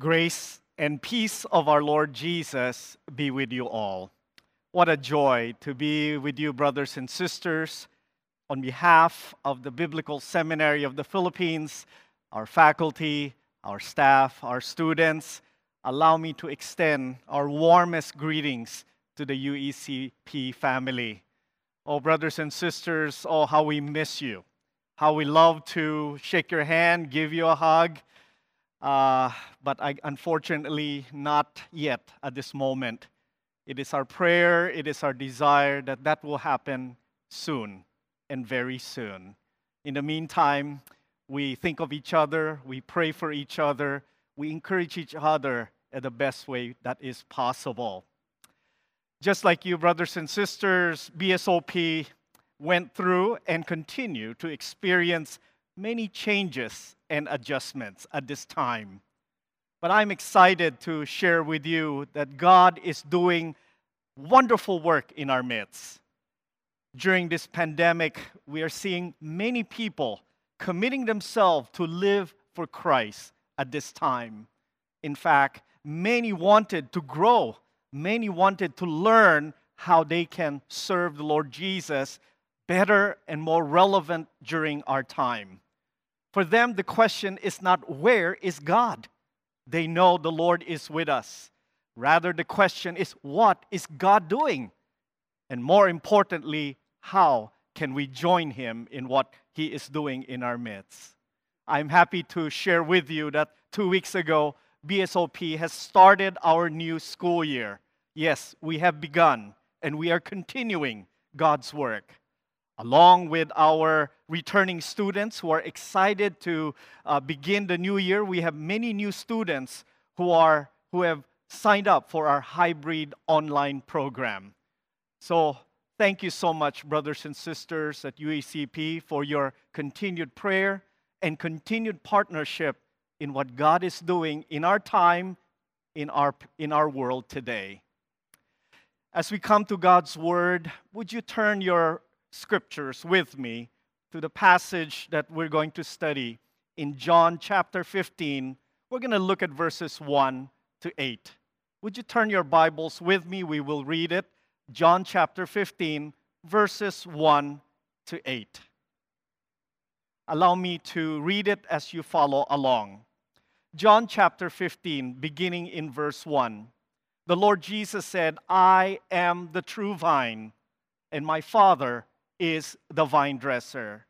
Grace and peace of our Lord Jesus be with you all. What a joy to be with you, brothers and sisters. On behalf of the Biblical Seminary of the Philippines, our faculty, our staff, our students, allow me to extend our warmest greetings to the UECP family. Oh, brothers and sisters, oh, how we miss you. How we love to shake your hand, give you a hug, Uh, but I, unfortunately, not yet at this moment. It is our prayer, it is our desire that that will happen soon and very soon. In the meantime, we think of each other, we pray for each other, we encourage each other in the best way that is possible. Just like you, brothers and sisters, BSOP went through and continue to experience many changes and adjustments at this time. But I'm excited to share with you that God is doing wonderful work in our midst. During this pandemic, we are seeing many people committing themselves to live for Christ at this time. In fact, many wanted to grow, many wanted to learn how they can serve the Lord Jesus better and more relevant during our time. For them, the question is not where is God? They know the Lord is with us. Rather, the question is what is God doing? And more importantly, how can we join Him in what He is doing in our midst? I'm happy to share with you that two weeks ago, BSOP has started our new school year. Yes, we have begun and we are continuing God's work along with our returning students who are excited to uh, begin the new year. We have many new students who, are, who have signed up for our hybrid online program. So, thank you so much, brothers and sisters at UACP, for your continued prayer and continued partnership in what God is doing in our time, in our, in our world today. As we come to God's Word, would you turn your scriptures with me to the passage that we're going to study in John chapter 15. We're going to look at verses 1 to 8. Would you turn your Bibles with me? We will read it. John chapter 15, verses 1 to 8. Allow me to read it as you follow along. John chapter 15, beginning in verse 1. The Lord Jesus said, I am the true vine, and my Father is the vine dresser.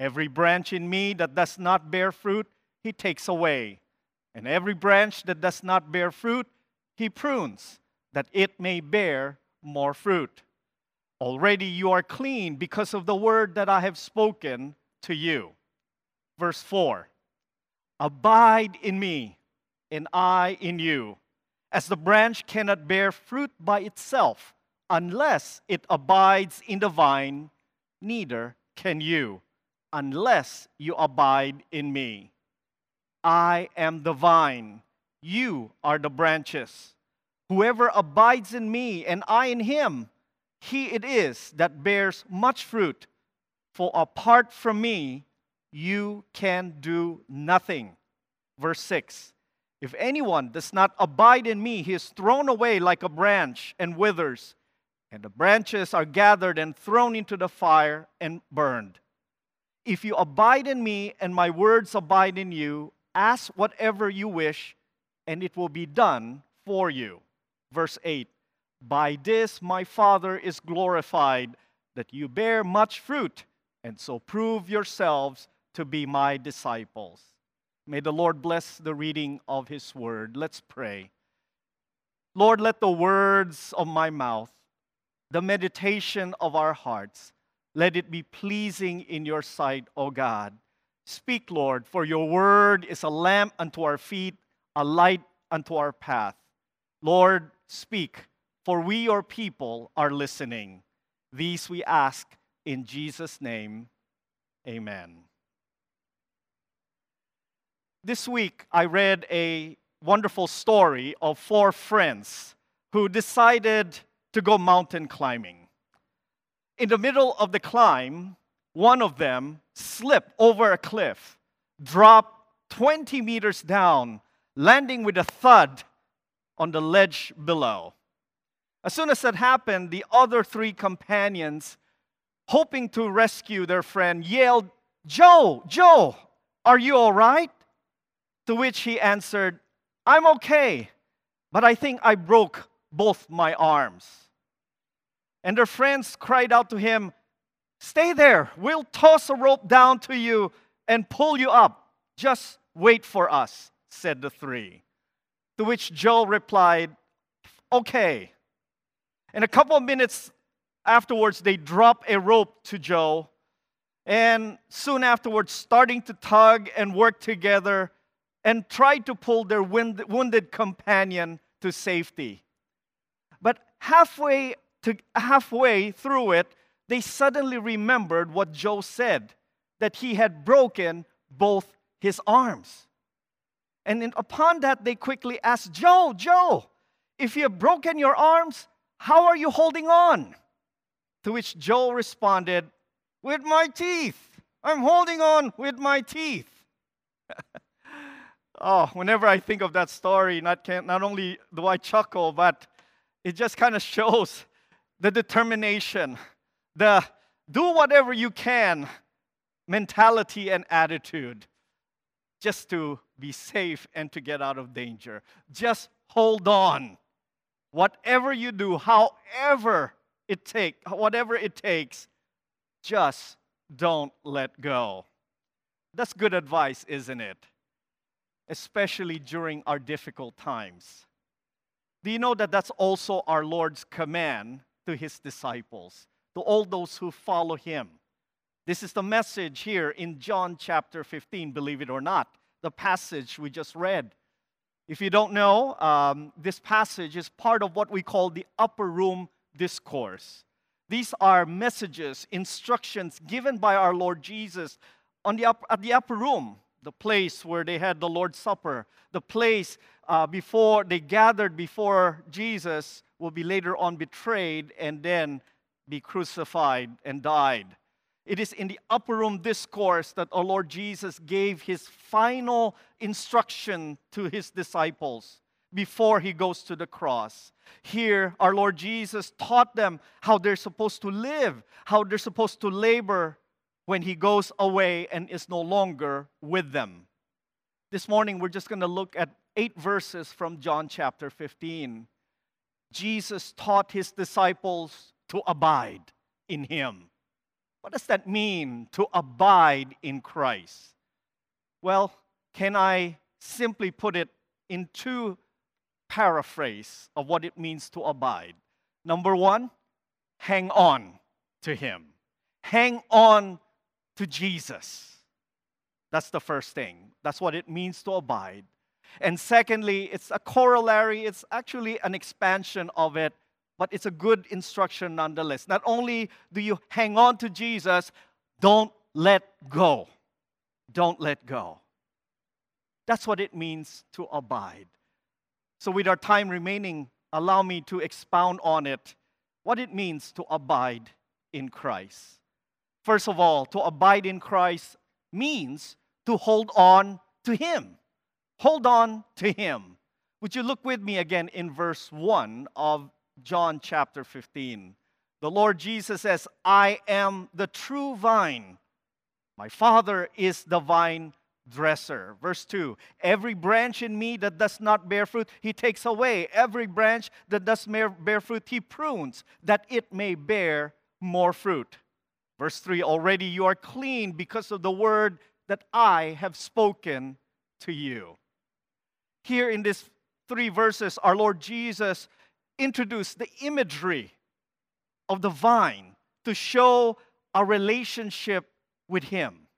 Every branch in me that does not bear fruit, he takes away. And every branch that does not bear fruit, he prunes, that it may bear more fruit. Already you are clean because of the word that I have spoken to you. Verse 4 Abide in me, and I in you. As the branch cannot bear fruit by itself unless it abides in the vine, neither can you, unless you abide in me. I am the vine, you are the branches. Whoever abides in me and I in him, he it is that bears much fruit. For apart from me, you can do nothing. Verse 6 If anyone does not abide in me, he is thrown away like a branch and withers and the branches are gathered and thrown into the fire and burned. If you abide in me and my words abide in you, ask whatever you wish, and it will be done for you. Verse 8 By this my Father is glorified, that you bear much fruit, and so prove yourselves to be my disciples. May the Lord bless the reading of his word. Let's pray. Lord, let the words of my mouth the meditation of our hearts. Let it be pleasing in your sight, O God. Speak, Lord, for your word is a lamp unto our feet, a light unto our path. Lord, speak, for we, your people, are listening. These we ask in Jesus' name. Amen. This week, I read a wonderful story of four friends who decided to go mountain climbing. In the middle of the climb, one of them slipped over a cliff, dropped 20 meters down, landing with a thud on the ledge below. As soon as that happened, the other three companions, hoping to rescue their friend, yelled, Joe, Joe, are you all right? To which he answered, I'm okay, but I think I broke both my arms. And their friends cried out to him, Stay there, we'll toss a rope down to you and pull you up. Just wait for us, said the three. To which Joe replied, Okay. And a couple of minutes afterwards, they drop a rope to Joe. And soon afterwards, starting to tug and work together and try to pull their wounded companion to safety. But halfway, to, halfway through it, they suddenly remembered what Joe said that he had broken both his arms. And in, upon that, they quickly asked, Joe, Joe, if you have broken your arms, how are you holding on? To which Joe responded, With my teeth. I'm holding on with my teeth. oh, whenever I think of that story, not, can, not only do I chuckle, but it just kind of shows the determination, the do whatever you can mentality and attitude just to be safe and to get out of danger. Just hold on. Whatever you do, however it take, whatever it takes, just don't let go. That's good advice, isn't it? Especially during our difficult times. Do you know that that's also our Lord's command to his disciples, to all those who follow him? This is the message here in John chapter 15, believe it or not, the passage we just read. If you don't know, um, this passage is part of what we call the upper room discourse. These are messages, instructions given by our Lord Jesus on the up, at the upper room, the place where they had the Lord's Supper, the place uh, before they gathered before Jesus will be later on betrayed and then be crucified and died. It is in the upper room discourse that our Lord Jesus gave his final instruction to his disciples before he goes to the cross. Here, our Lord Jesus taught them how they're supposed to live, how they're supposed to labor when he goes away and is no longer with them. This morning, we're just going to look at eight verses from John chapter 15. Jesus taught his disciples to abide in him. What does that mean to abide in Christ? Well, can I simply put it in two paraphrase of what it means to abide? Number one, hang on to Him. Hang on to Jesus. That's the first thing. That's what it means to abide. And secondly, it's a corollary, it's actually an expansion of it but it's a good instruction nonetheless. Not only do you hang on to Jesus, don't let go. Don't let go. That's what it means to abide. So, with our time remaining, allow me to expound on it what it means to abide in Christ. First of all, to abide in Christ means to hold on to Him. Hold on to Him. Would you look with me again in verse 1 of John chapter 15. The Lord Jesus says, I am the true vine. My Father is the vine dresser. Verse 2 Every branch in me that does not bear fruit, he takes away. Every branch that does bear fruit, he prunes, that it may bear more fruit. Verse 3 Already you are clean because of the word that I have spoken to you. Here in these three verses, our Lord Jesus introduced the imagery of the vine to show our relationship with Him.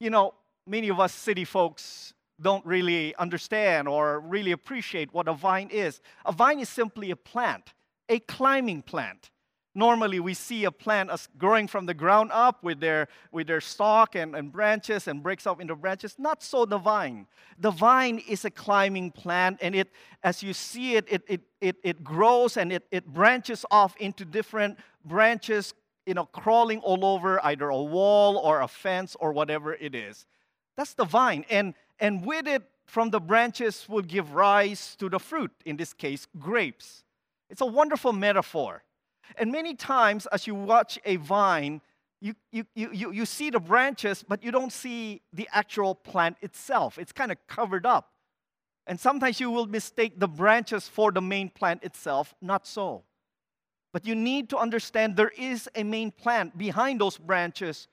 You know, many of us city folks don't really understand or really appreciate what a vine is. A vine is simply a plant, a climbing plant normally we see a plant as growing from the ground up with their, with their stalk and, and branches and breaks off into branches. Not so the vine. The vine is a climbing plant, and it, as you see it, it, it, it, it grows and it, it branches off into different branches, you know, crawling all over either a wall or a fence or whatever it is. That's the vine. And, and with it from the branches will give rise to the fruit, in this case, grapes. It's a wonderful metaphor. And many times, as you watch a vine, you, you, you, you, see the branches, but you don't see the actual plant itself. It's kind of covered up. And sometimes you will mistake the branches for the main plant itself. Not so. But you need to understand there is a main plant behind those branches.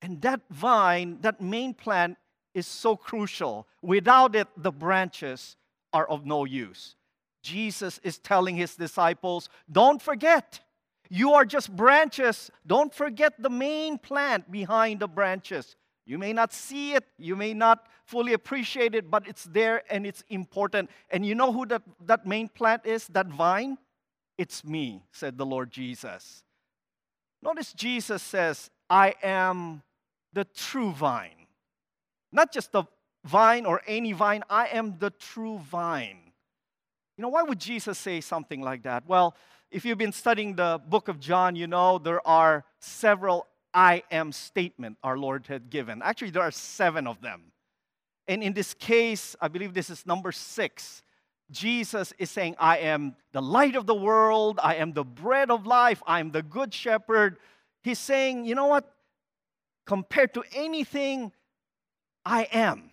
And that vine, that main plant, is so crucial. Without it, the branches are of no use. Jesus is telling his disciples, don't forget, you are just branches. Don't forget the main plant behind the branches. You may not see it, you may not fully appreciate it, but it's there and it's important. And you know who that, that main plant is, that vine? It's me, said the Lord Jesus. Notice Jesus says, I am the true vine. Not just the vine or any vine, I am the true vine. You know, why would Jesus say something like that? Well, if you've been studying the book of John, you know there are several I am statement our Lord had given. Actually, there are seven of them. And in this case, I believe this is number six. Jesus is saying, I am the light of the world, I am the bread of life, I am the good shepherd. He's saying, you know what? Compared to anything, I am.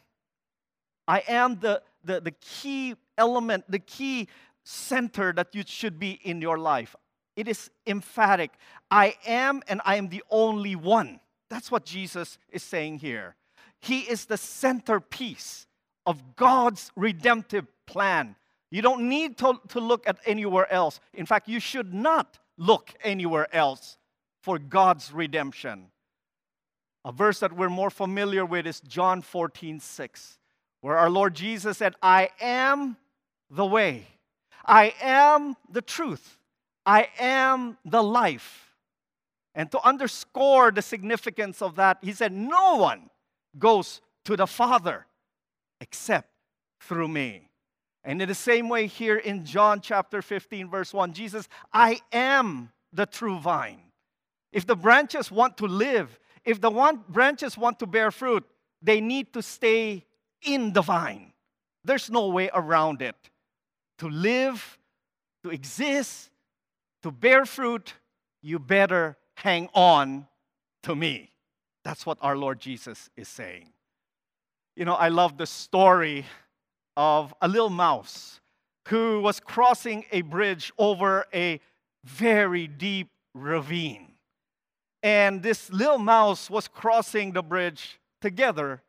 I am the, the, the key element, the key center that you should be in your life. It is emphatic. I am and I am the only one. That's what Jesus is saying here. He is the centerpiece of God's redemptive plan. You don't need to, to look at anywhere else. In fact, you should not look anywhere else for God's redemption. A verse that we're more familiar with is John 14, 6, where our Lord Jesus said, I am the way, I am the truth. I am the life. And to underscore the significance of that, he said, No one goes to the Father except through me. And in the same way, here in John chapter 15, verse 1, Jesus, I am the true vine. If the branches want to live, if the one branches want to bear fruit, they need to stay in the vine. There's no way around it to live, to exist, to bear fruit, you better hang on to me. That's what our Lord Jesus is saying. You know, I love the story of a little mouse who was crossing a bridge over a very deep ravine. And this little mouse was crossing the bridge together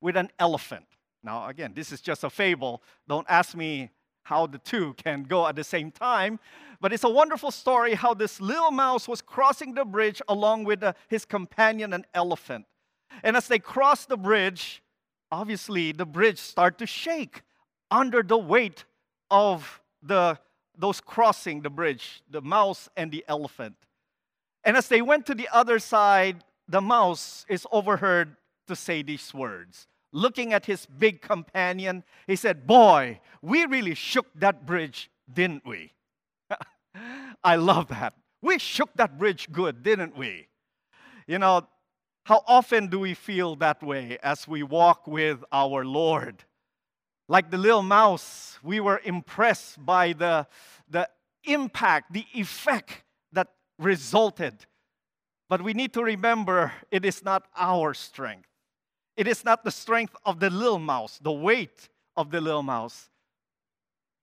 with an elephant. Now, again, this is just a fable. Don't ask me how the two can go at the same time. But it's a wonderful story how this little mouse was crossing the bridge along with uh, his companion, an elephant. And as they crossed the bridge, obviously the bridge started to shake under the weight of the, those crossing the bridge, the mouse and the elephant. And as they went to the other side, the mouse is overheard to say these words looking at his big companion, he said, Boy, we really shook that bridge, didn't we? I love that. We shook that bridge good, didn't we? You know, how often do we feel that way as we walk with our Lord? Like the little mouse, we were impressed by the, the impact, the effect that resulted. But we need to remember it is not our strength. It is not the strength of the little mouse, the weight of the little mouse.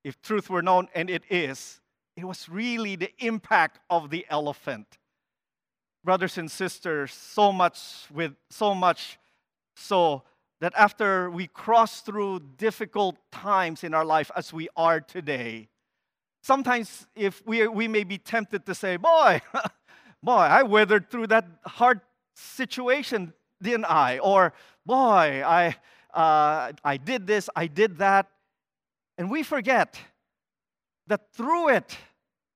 If truth were known, and it is, it was really the impact of the elephant. Brothers and sisters, so much with so much so that after we cross through difficult times in our life as we are today, sometimes if we, we may be tempted to say, boy, boy, I weathered through that hard situation, didn't I? Or boy, I, uh, I did this, I did that. And we forget that through it,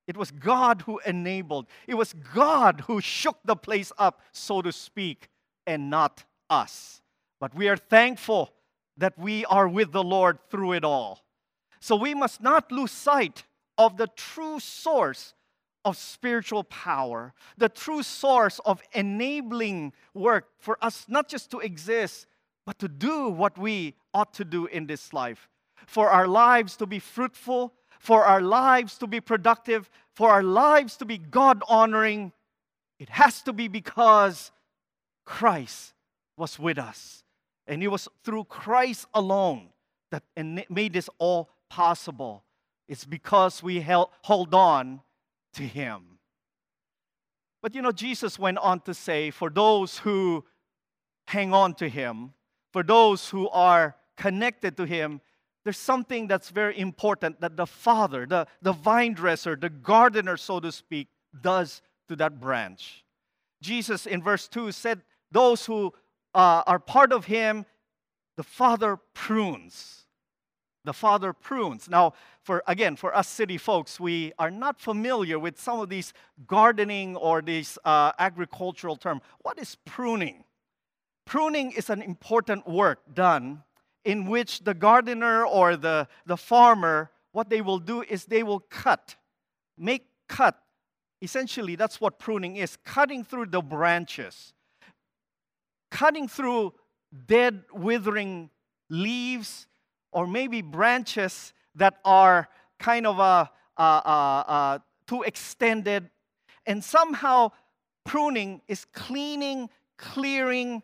it was God who enabled. It was God who shook the place up, so to speak, and not us. But we are thankful that we are with the Lord through it all. So we must not lose sight of the true source of spiritual power, the true source of enabling work for us not just to exist, but to do what we ought to do in this life. For our lives to be fruitful, for our lives to be productive, for our lives to be God honoring, it has to be because Christ was with us. And it was through Christ alone that made this all possible. It's because we held, hold on to Him. But you know, Jesus went on to say, for those who hang on to Him, for those who are connected to Him, there's something that's very important that the Father, the, the vine dresser, the gardener, so to speak, does to that branch. Jesus in verse 2 said, Those who uh, are part of Him, the Father prunes the father prunes. Now, for again, for us city folks, we are not familiar with some of these gardening or these uh, agricultural term. What is pruning? Pruning is an important work done in which the gardener or the, the farmer, what they will do is they will cut, make cut. Essentially, that's what pruning is cutting through the branches, cutting through dead, withering leaves, or maybe branches that are kind of uh, uh, uh, uh, too extended. And somehow pruning is cleaning, clearing,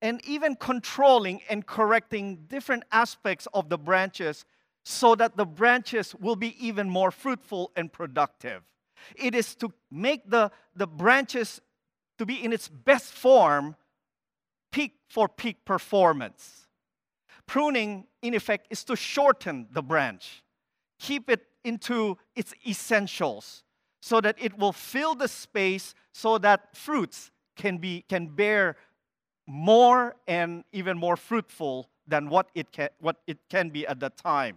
and even controlling and correcting different aspects of the branches so that the branches will be even more fruitful and productive. It is to make the, the branches to be in its best form, peak for peak performance. Pruning, in effect, is to shorten the branch, keep it into its essentials, so that it will fill the space so that fruits can, be, can bear more and even more fruitful than what it can, what it can be at the time.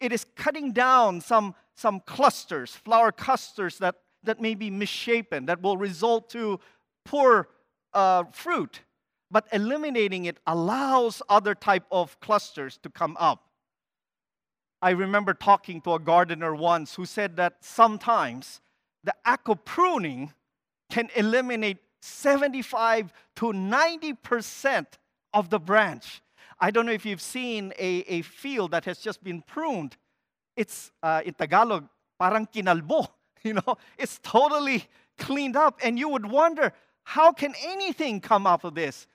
It is cutting down some, some clusters, flower clusters that, that may be misshapen, that will result to poor uh, fruit but eliminating it allows other type of clusters to come up. I remember talking to a gardener once who said that sometimes the act pruning can eliminate 75 to 90% of the branch. I don't know if you've seen a, a field that has just been pruned. It's uh, in tagalog parang kinalbo you know? It's totally cleaned up and you would wonder how can anything come out of this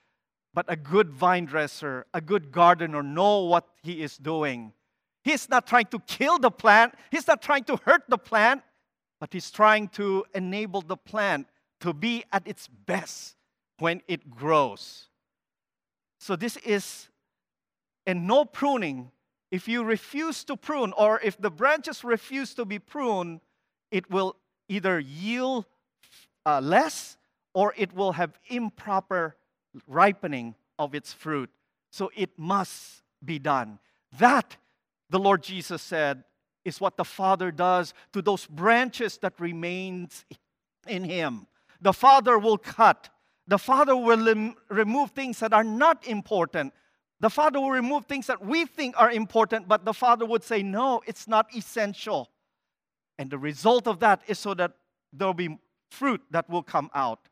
but a good vine dresser, a good gardener know what he is doing. He's not trying to kill the plant, he's not trying to hurt the plant, but he's trying to enable the plant to be at its best when it grows. So this is and no pruning. If you refuse to prune or if the branches refuse to be pruned, it will either yield uh, less or it will have improper ripening of its fruit. So it must be done. That, the Lord Jesus said, is what the Father does to those branches that remains in Him. The Father will cut. The Father will remove things that are not important. The Father will remove things that we think are important, but the Father would say, no, it's not essential. And the result of that is so that there will be fruit that will come out.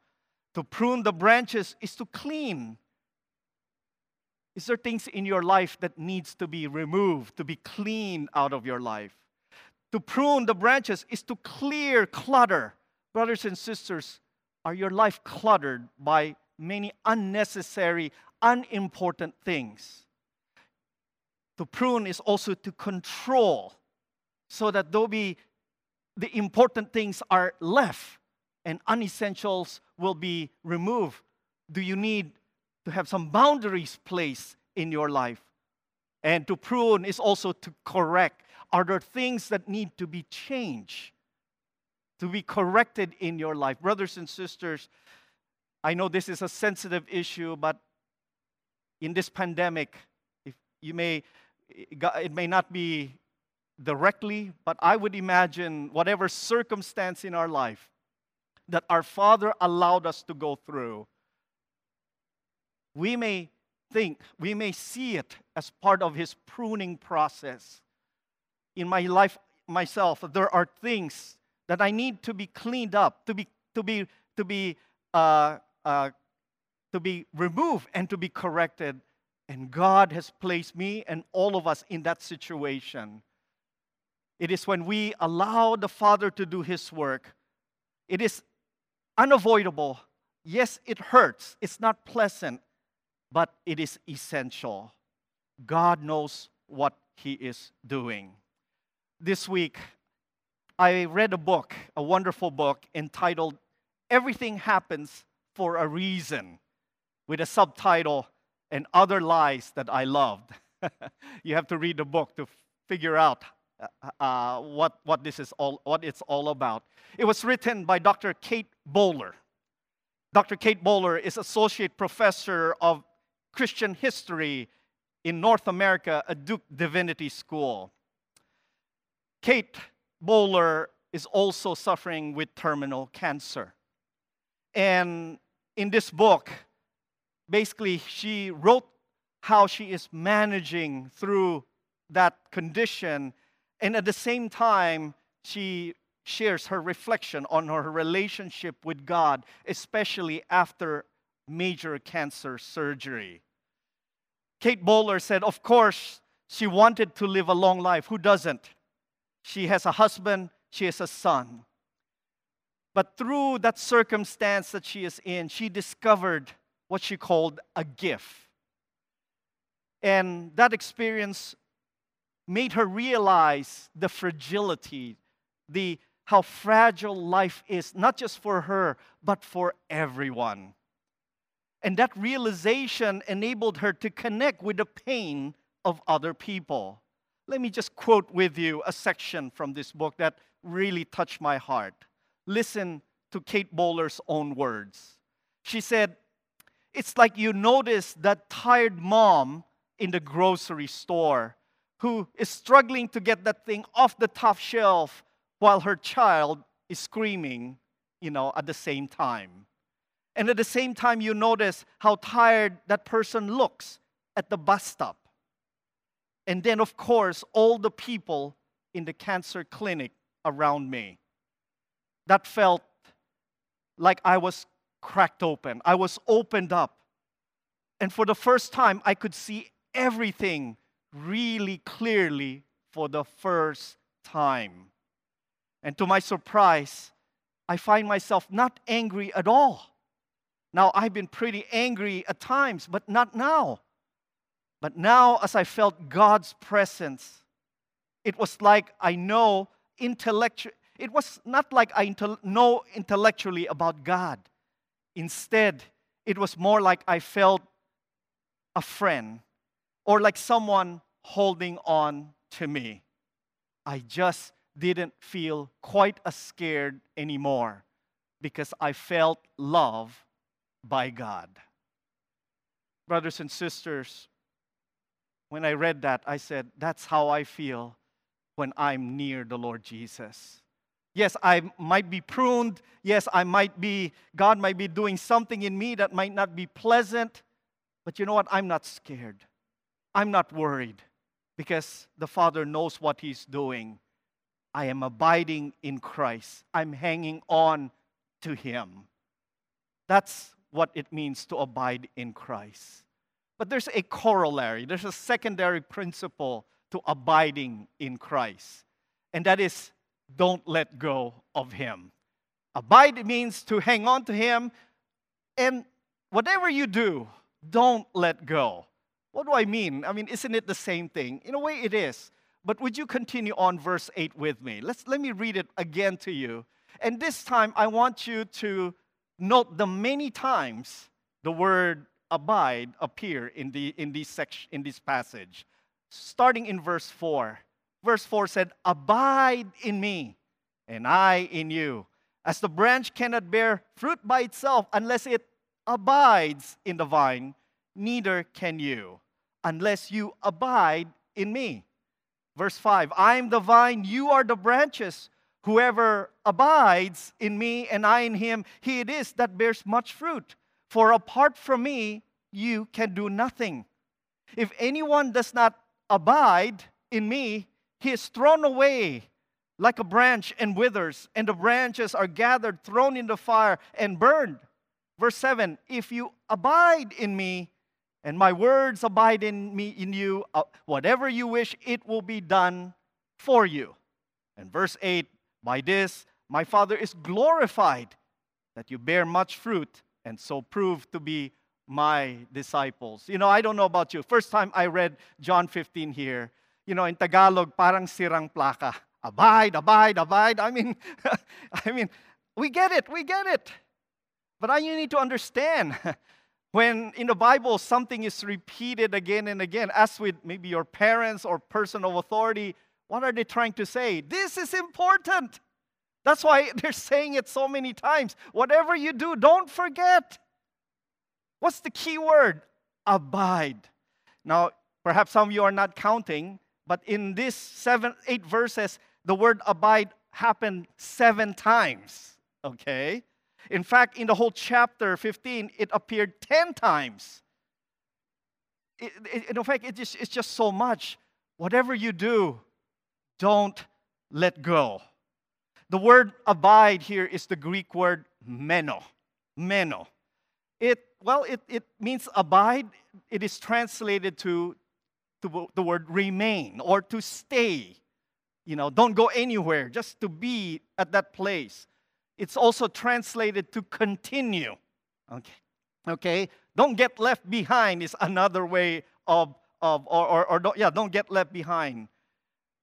To prune the branches is to clean. Is there things in your life that needs to be removed, to be cleaned out of your life? To prune the branches is to clear clutter. Brothers and sisters, are your life cluttered by many unnecessary, unimportant things? To prune is also to control so that though be the important things are left and unessentials will be removed? Do you need to have some boundaries placed in your life? And to prune is also to correct. Are there things that need to be changed, to be corrected in your life? Brothers and sisters, I know this is a sensitive issue, but in this pandemic, if you may, it may not be directly, but I would imagine whatever circumstance in our life, that our Father allowed us to go through, we may think, we may see it as part of His pruning process. In my life, myself, there are things that I need to be cleaned up, to be, to be, to be, uh, uh, to be removed and to be corrected And God has placed me and all of us in that situation. It is when we allow the Father to do His work, it is unavoidable. Yes, it hurts, it's not pleasant, but it is essential. God knows what He is doing. This week, I read a book, a wonderful book entitled Everything Happens for a Reason, with a subtitle, And Other Lies That I Loved. you have to read the book to figure out uh, uh, what, what this is all, what it's all about. It was written by Dr. Kate Bowler. Dr. Kate Bowler is associate professor of Christian history in North America at Duke Divinity School. Kate Bowler is also suffering with terminal cancer. And in this book, basically, she wrote how she is managing through that condition. And at the same time, she shares her reflection on her relationship with God, especially after major cancer surgery. Kate Bowler said, Of course, she wanted to live a long life. Who doesn't? She has a husband, she has a son. But through that circumstance that she is in, she discovered what she called a gift. And that experience made her realize the fragility, the how fragile life is, not just for her, but for everyone. And that realization enabled her to connect with the pain of other people. Let me just quote with you a section from this book that really touched my heart. Listen to Kate Bowler's own words. She said, It's like you notice that tired mom in the grocery store who is struggling to get that thing off the top shelf while her child is screaming, you know, at the same time. And at the same time, you notice how tired that person looks at the bus stop. And then, of course, all the people in the cancer clinic around me. That felt like I was cracked open. I was opened up. And for the first time, I could see everything really clearly for the first time. And to my surprise, I find myself not angry at all. Now, I've been pretty angry at times, but not now. But now, as I felt God's presence, it was like I know intellectually, it was not like I know intellectually about God. Instead, it was more like I felt a friend or like someone holding on to me. I just didn't feel quite as scared anymore because I felt love by God. Brothers and sisters, when I read that, I said, That's how I feel when I'm near the Lord Jesus. Yes, I might be pruned. Yes, I might be, God might be doing something in me that might not be pleasant. But you know what? I'm not scared. I'm not worried because the Father knows what He's doing. I am abiding in Christ, I'm hanging on to Him. That's what it means to abide in Christ. But there's a corollary, there's a secondary principle to abiding in Christ, and that is don't let go of Him. Abide means to hang on to Him, and whatever you do, don't let go. What do I mean? I mean, isn't it the same thing? In a way, it is. But would you continue on verse 8 with me? Let's, let me read it again to you. And this time, I want you to note the many times the word abide appear in, the, in, this section, in this passage. Starting in verse 4. Verse 4 said, Abide in me, and I in you. As the branch cannot bear fruit by itself unless it abides in the vine, neither can you unless you abide in me. Verse 5 I am the vine, you are the branches. Whoever abides in me and I in him, he it is that bears much fruit. For apart from me, you can do nothing. If anyone does not abide in me, he is thrown away like a branch and withers, and the branches are gathered, thrown in the fire, and burned. Verse 7 If you abide in me, and my words abide in me in you uh, whatever you wish it will be done for you. And verse 8 by this my father is glorified that you bear much fruit and so prove to be my disciples. You know i don't know about you. First time i read john 15 here you know in tagalog parang sirang plaka. Abide abide abide. I mean i mean we get it we get it. But I you need to understand when in the Bible something is repeated again and again, as with maybe your parents or person of authority, what are they trying to say? This is important. That's why they're saying it so many times. Whatever you do, don't forget. What's the key word? Abide. Now, perhaps some of you are not counting, but in these seven, eight verses, the word abide happened seven times. Okay? In fact, in the whole chapter 15, it appeared 10 times. It, it, in fact, it just, it's just so much. Whatever you do, don't let go. The word abide here is the Greek word meno. Meno. It, well, it, it means abide. It is translated to, to the word remain or to stay. You know, don't go anywhere, just to be at that place. It's also translated to continue. Okay. Okay? Don't get left behind is another way of, of or, or, or don't, yeah, don't get left behind.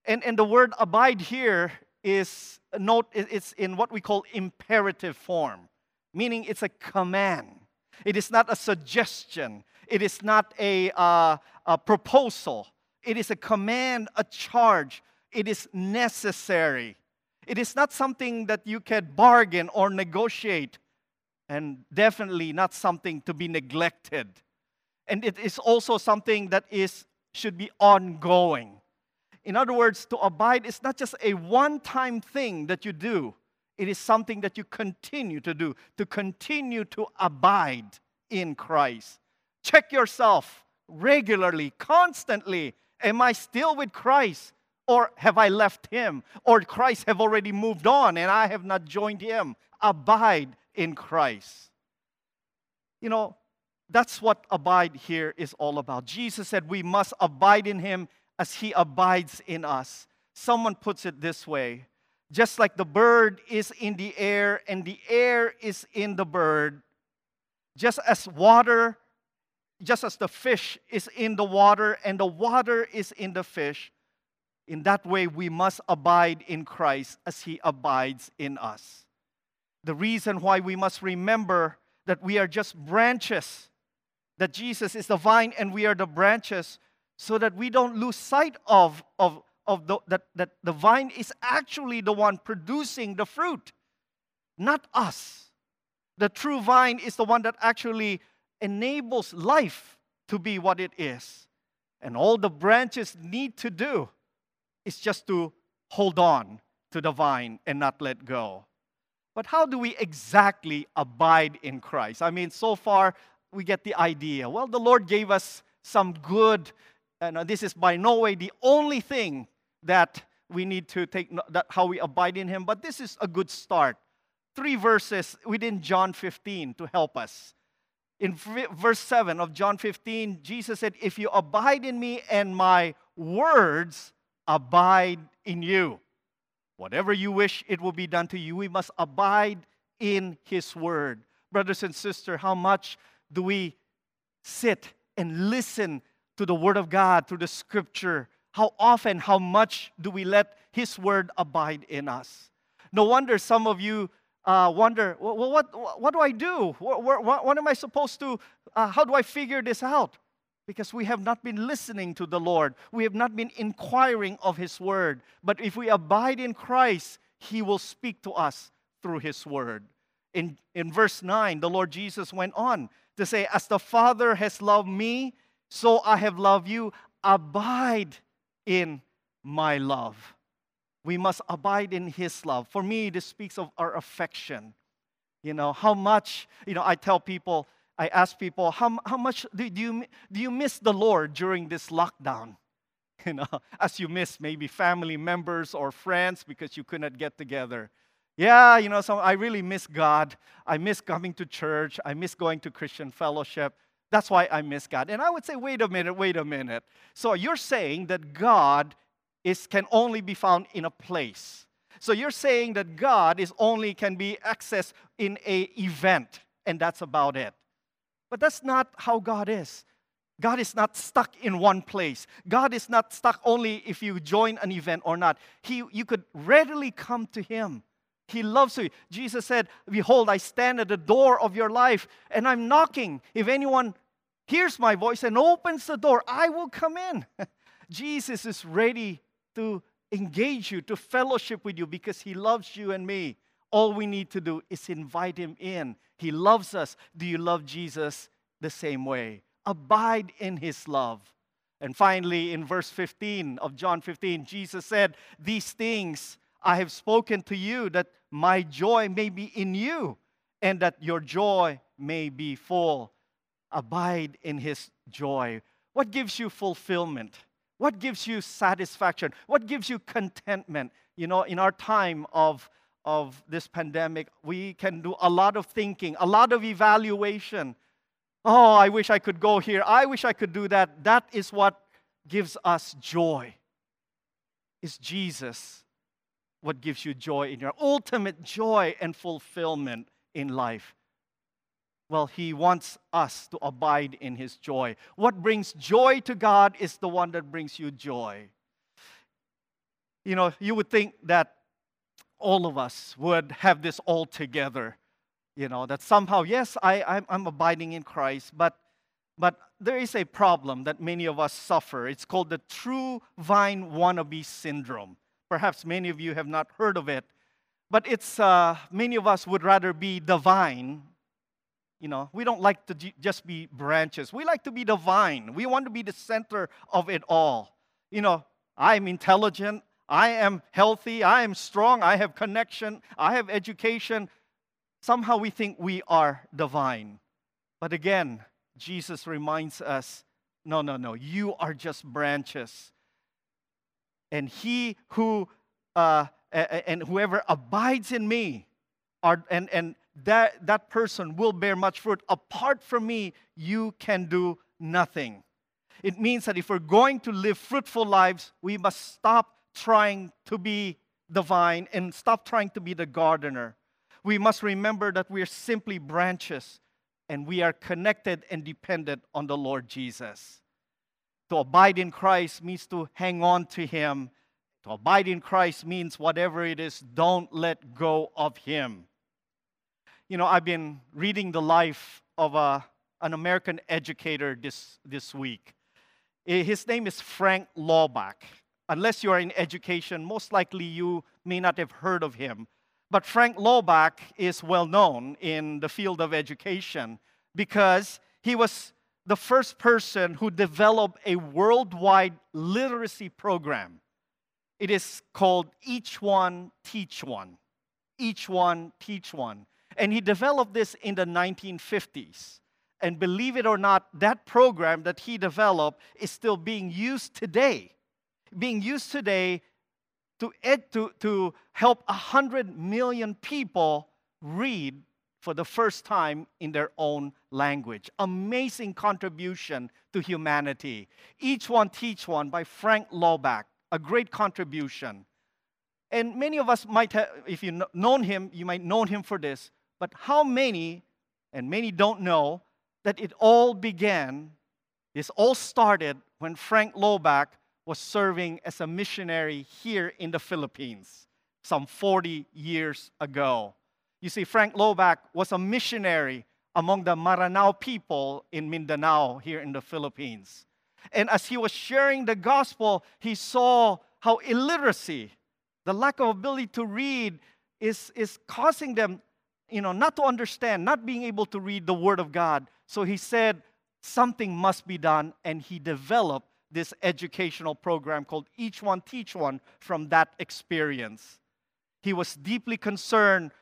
And, and the word abide here is note it's in what we call imperative form, meaning it's a command. It is not a suggestion. It is not a, uh, a proposal. It is a command, a charge. It is necessary. It is not something that you can bargain or negotiate, and definitely not something to be neglected. And it is also something that is should be ongoing. In other words, to abide is not just a one time thing that you do, it is something that you continue to do, to continue to abide in Christ. Check yourself regularly, constantly. Am I still with Christ? Or have I left him? Or Christ have already moved on and I have not joined him? Abide in Christ. You know, that's what abide here is all about. Jesus said we must abide in him as he abides in us. Someone puts it this way just like the bird is in the air and the air is in the bird, just as water, just as the fish is in the water and the water is in the fish, in that way, we must abide in Christ as He abides in us. The reason why we must remember that we are just branches, that Jesus is the vine and we are the branches, so that we don't lose sight of, of, of the, that, that the vine is actually the one producing the fruit, not us. The true vine is the one that actually enables life to be what it is. And all the branches need to do is just to hold on to the vine and not let go. But how do we exactly abide in Christ? I mean, so far we get the idea. Well, the Lord gave us some good, and uh, this is by no way the only thing that we need to take that how we abide in Him, but this is a good start. Three verses within John 15 to help us. In verse 7 of John 15, Jesus said, If you abide in me and my words abide in you. Whatever you wish, it will be done to you. We must abide in His Word. Brothers and sisters, how much do we sit and listen to the Word of God through the Scripture? How often, how much do we let His Word abide in us? No wonder some of you uh, wonder, well, what, what do I do? What, what, what am I supposed to, uh, how do I figure this out? Because we have not been listening to the Lord. We have not been inquiring of His word. But if we abide in Christ, He will speak to us through His word. In, in verse 9, the Lord Jesus went on to say, As the Father has loved me, so I have loved you. Abide in my love. We must abide in His love. For me, this speaks of our affection. You know, how much, you know, I tell people, I ask people, how, how much do you, do you miss the Lord during this lockdown? You know, as you miss maybe family members or friends because you could not get together. Yeah, you know, so I really miss God. I miss coming to church. I miss going to Christian fellowship. That's why I miss God. And I would say, wait a minute, wait a minute. So you're saying that God is, can only be found in a place. So you're saying that God is only can be accessed in a event, and that's about it. But that's not how God is. God is not stuck in one place. God is not stuck only if you join an event or not. He, you could readily come to Him. He loves you. Jesus said, Behold, I stand at the door of your life and I'm knocking. If anyone hears my voice and opens the door, I will come in. Jesus is ready to engage you, to fellowship with you because He loves you and me. All we need to do is invite Him in. He loves us. Do you love Jesus the same way? Abide in His love. And finally, in verse 15 of John 15, Jesus said, These things I have spoken to you that my joy may be in you and that your joy may be full. Abide in His joy. What gives you fulfillment? What gives you satisfaction? What gives you contentment? You know, in our time of, of this pandemic, we can do a lot of thinking, a lot of evaluation. Oh, I wish I could go here. I wish I could do that. That is what gives us joy. Is Jesus what gives you joy in your ultimate joy and fulfillment in life? Well, He wants us to abide in His joy. What brings joy to God is the one that brings you joy. You know, you would think that all of us would have this all together. You know, that somehow, yes, I, I'm, I'm abiding in Christ, but, but there is a problem that many of us suffer. It's called the true vine wannabe syndrome. Perhaps many of you have not heard of it, but it's uh, many of us would rather be the vine you know, we don't like to just be branches. We like to be the vine. We want to be the center of it all. You know, I'm intelligent. I am healthy. I am strong. I have connection. I have education. Somehow we think we are divine. But again, Jesus reminds us no, no, no. You are just branches. And he who, uh, and whoever abides in me, are, and, and that, that person will bear much fruit. Apart from me, you can do nothing. It means that if we're going to live fruitful lives, we must stop trying to be the vine and stop trying to be the gardener. We must remember that we are simply branches and we are connected and dependent on the Lord Jesus. To abide in Christ means to hang on to Him. To abide in Christ means whatever it is, don't let go of Him you know, I've been reading the life of a, an American educator this, this week. Eh, his name is Frank Laubach. Unless you are in education, most likely you may not have heard of him. But Frank Laubach is well known in the field of education because he was the first person who developed a worldwide literacy program. It is called Each One Teach One. Each One Teach One. And he developed this in the 1950s. And believe it or not, that program that he developed is still being used today. Being used today to, ed, to, to help 100 million people read for the first time in their own language. Amazing contribution to humanity. Each One Teach One by Frank Laubach, a great contribution. And many of us might have, if you've known him, you might know him for this. But how many, and many don't know, that it all began, this all started when Frank Laubach was serving as a missionary here in the Philippines some 40 years ago. You see, Frank Laubach was a missionary among the Maranao people in Mindanao here in the Philippines. And as he was sharing the gospel, he saw how illiteracy, the lack of ability to read, is, is causing them you know, not to understand, not being able to read the Word of God. So he said, something must be done, and he developed this educational program called Each One Teach One from that experience. He was deeply concerned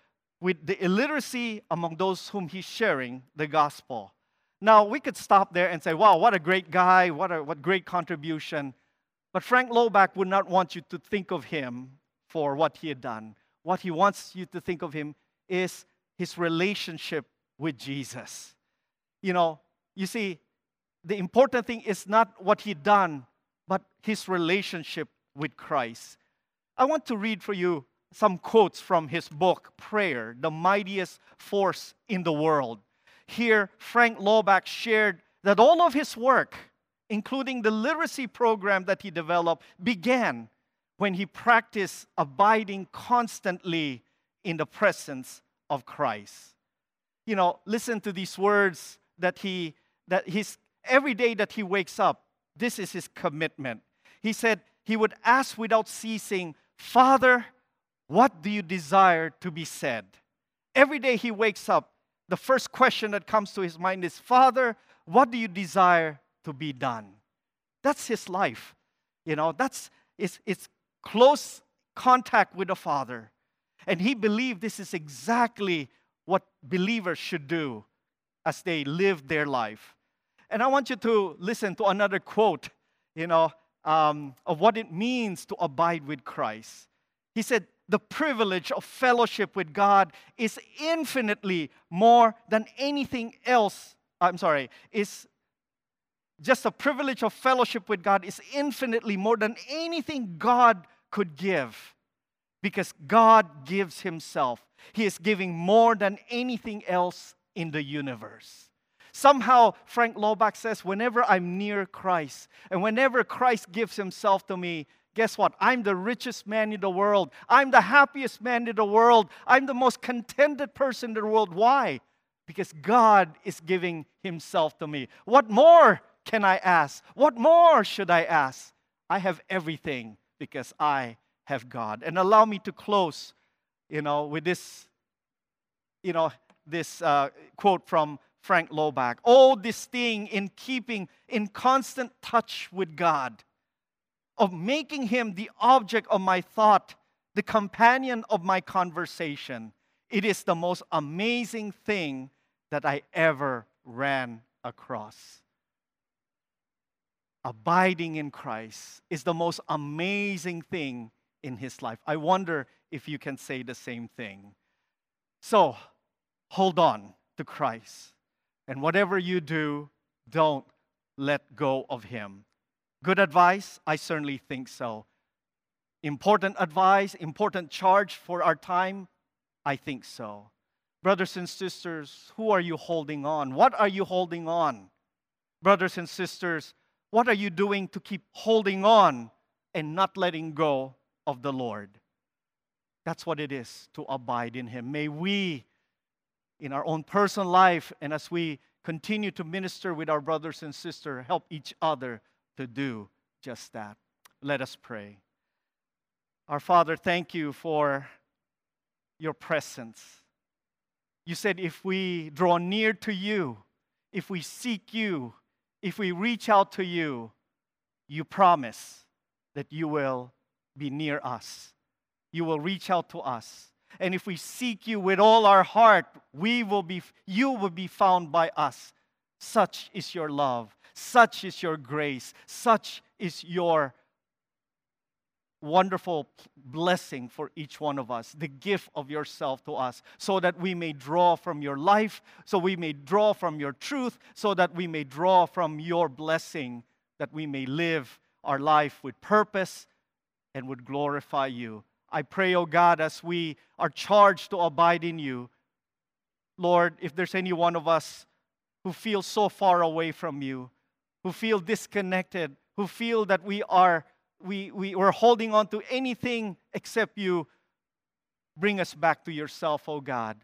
with the illiteracy among those whom he's sharing the gospel. Now, we could stop there and say, wow, what a great guy, what a what great contribution. But Frank Laubach would not want you to think of him for what he had done. What he wants you to think of him is his relationship with Jesus. You know, you see, the important thing is not what he done, but his relationship with Christ. I want to read for you some quotes from his book, Prayer, the Mightiest Force in the World. Here, Frank Laubach shared that all of his work, including the literacy program that he developed, began when he practiced abiding constantly in the presence of Christ. You know, listen to these words that he that his every day that he wakes up, this is his commitment. He said he would ask without ceasing, "Father, what do you desire to be said?" Every day he wakes up, the first question that comes to his mind is, "Father, what do you desire to be done?" That's his life. You know, that's it's, it's close contact with the Father. And he believed this is exactly what believers should do as they live their life. And I want you to listen to another quote, you know, um, of what it means to abide with Christ. He said, The privilege of fellowship with God is infinitely more than anything else. I'm sorry, is just a privilege of fellowship with God is infinitely more than anything God could give because God gives Himself. He is giving more than anything else in the universe. Somehow, Frank Laubach says, whenever I'm near Christ and whenever Christ gives Himself to me, guess what? I'm the richest man in the world. I'm the happiest man in the world. I'm the most contented person in the world. Why? Because God is giving Himself to me. What more can I ask? What more should I ask? I have everything because I have God. And allow me to close, you know, with this, you know, this uh, quote from Frank Laubach. All this thing in keeping in constant touch with God, of making Him the object of my thought, the companion of my conversation. It is the most amazing thing that I ever ran across abiding in Christ is the most amazing thing in his life. I wonder if you can say the same thing. So, hold on to Christ. And whatever you do, don't let go of him. Good advice? I certainly think so. Important advice, important charge for our time? I think so. Brothers and sisters, who are you holding on? What are you holding on? Brothers and sisters, what are you doing to keep holding on and not letting go of the Lord? That's what it is to abide in Him. May we, in our own personal life, and as we continue to minister with our brothers and sisters, help each other to do just that. Let us pray. Our Father, thank you for your presence. You said if we draw near to you, if we seek you, if we reach out to you, you promise that you will be near us. You will reach out to us. And if we seek you with all our heart, we will be, you will be found by us. Such is your love. Such is your grace. Such is your wonderful blessing for each one of us, the gift of yourself to us, so that we may draw from your life, so we may draw from your truth, so that we may draw from your blessing, that we may live our life with purpose and would glorify you. I pray, oh God, as we are charged to abide in you, Lord, if there's any one of us who feels so far away from you, who feel disconnected, who feel that we are we, we were holding on to anything except you, bring us back to yourself, oh God.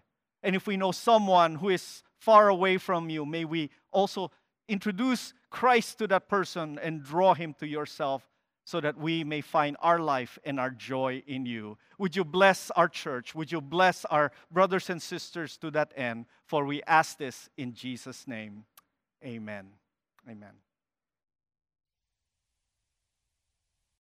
And if we know someone who is far away from you, may we also introduce Christ to that person and draw him to yourself so that we may find our life and our joy in you. Would you bless our church? Would you bless our brothers and sisters to that end? For we ask this in Jesus' name. Amen. Amen.